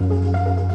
Música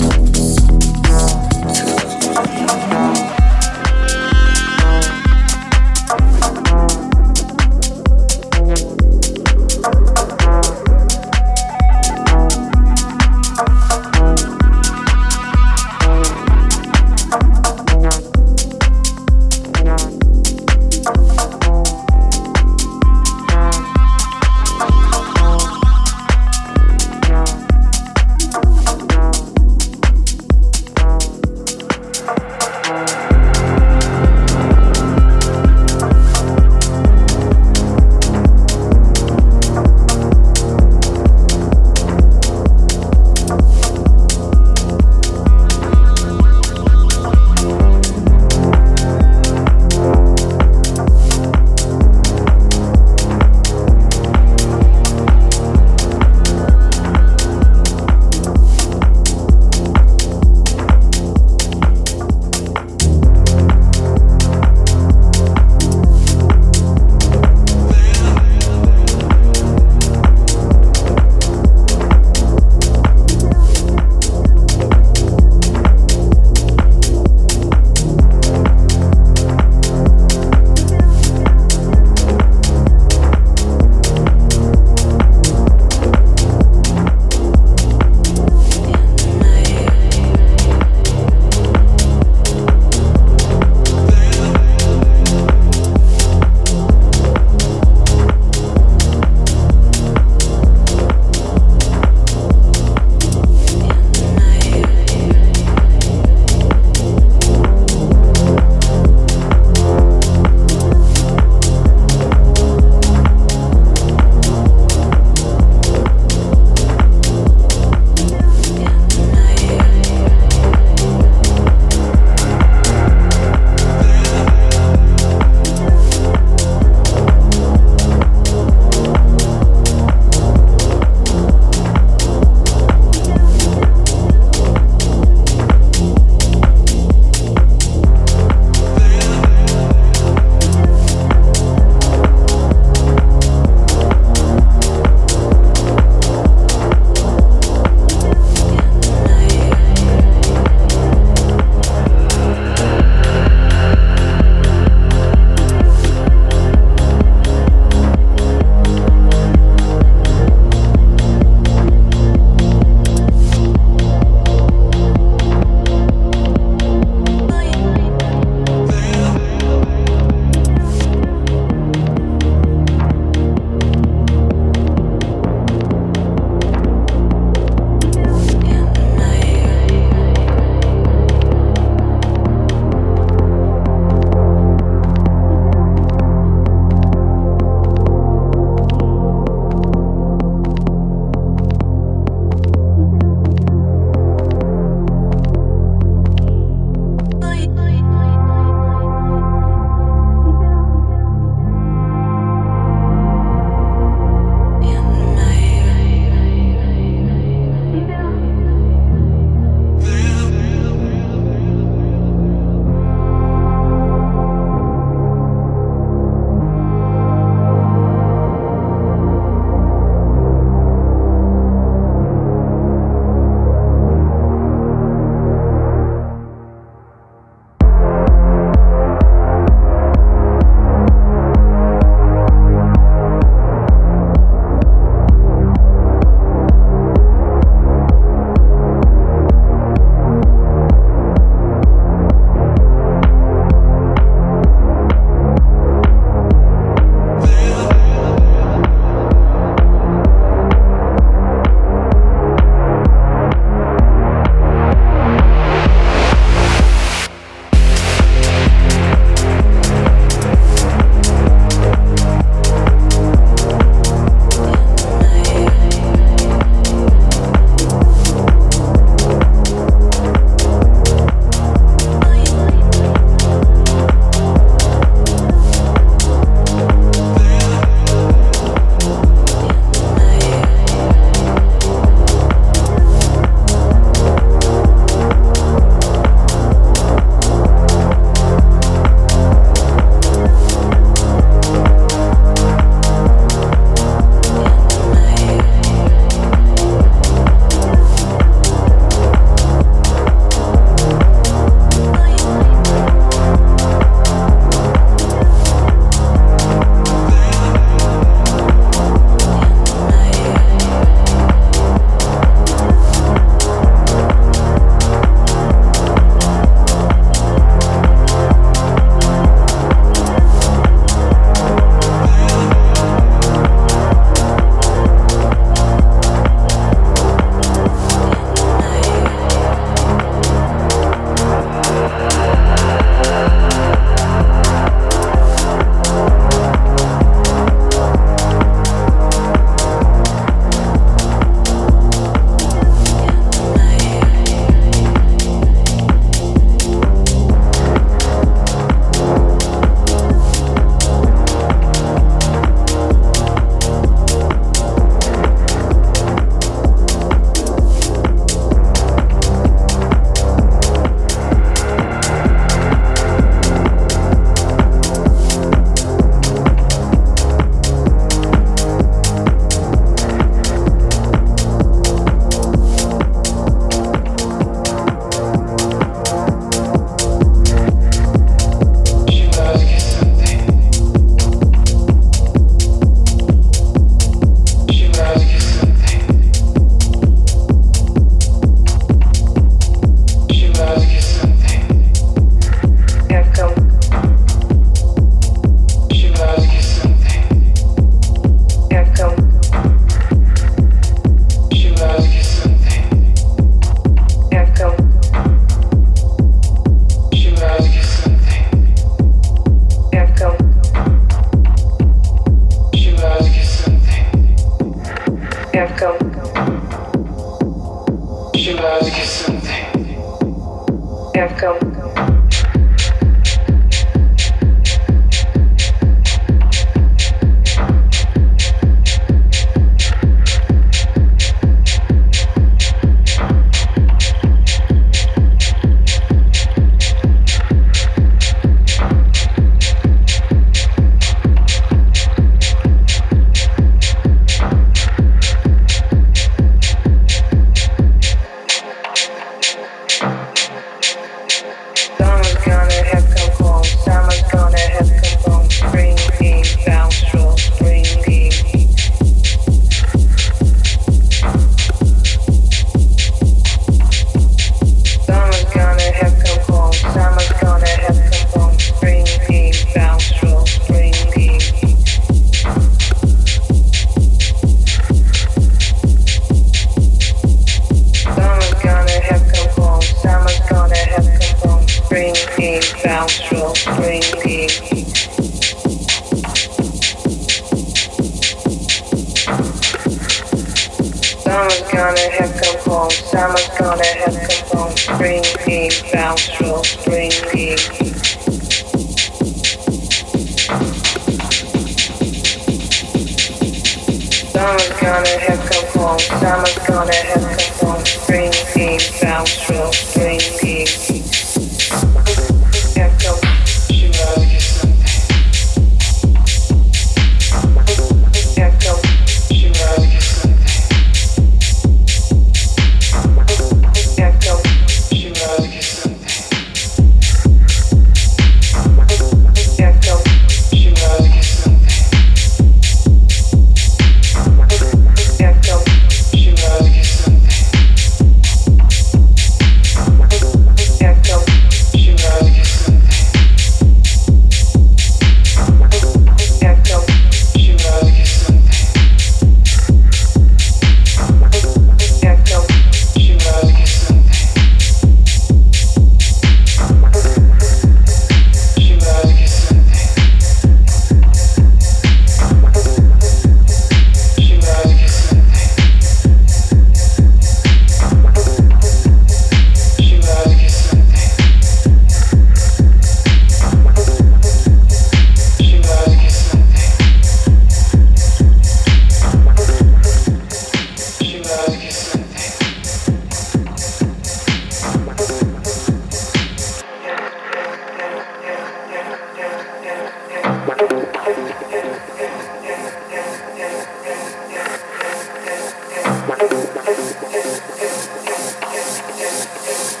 Yeah.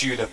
shoot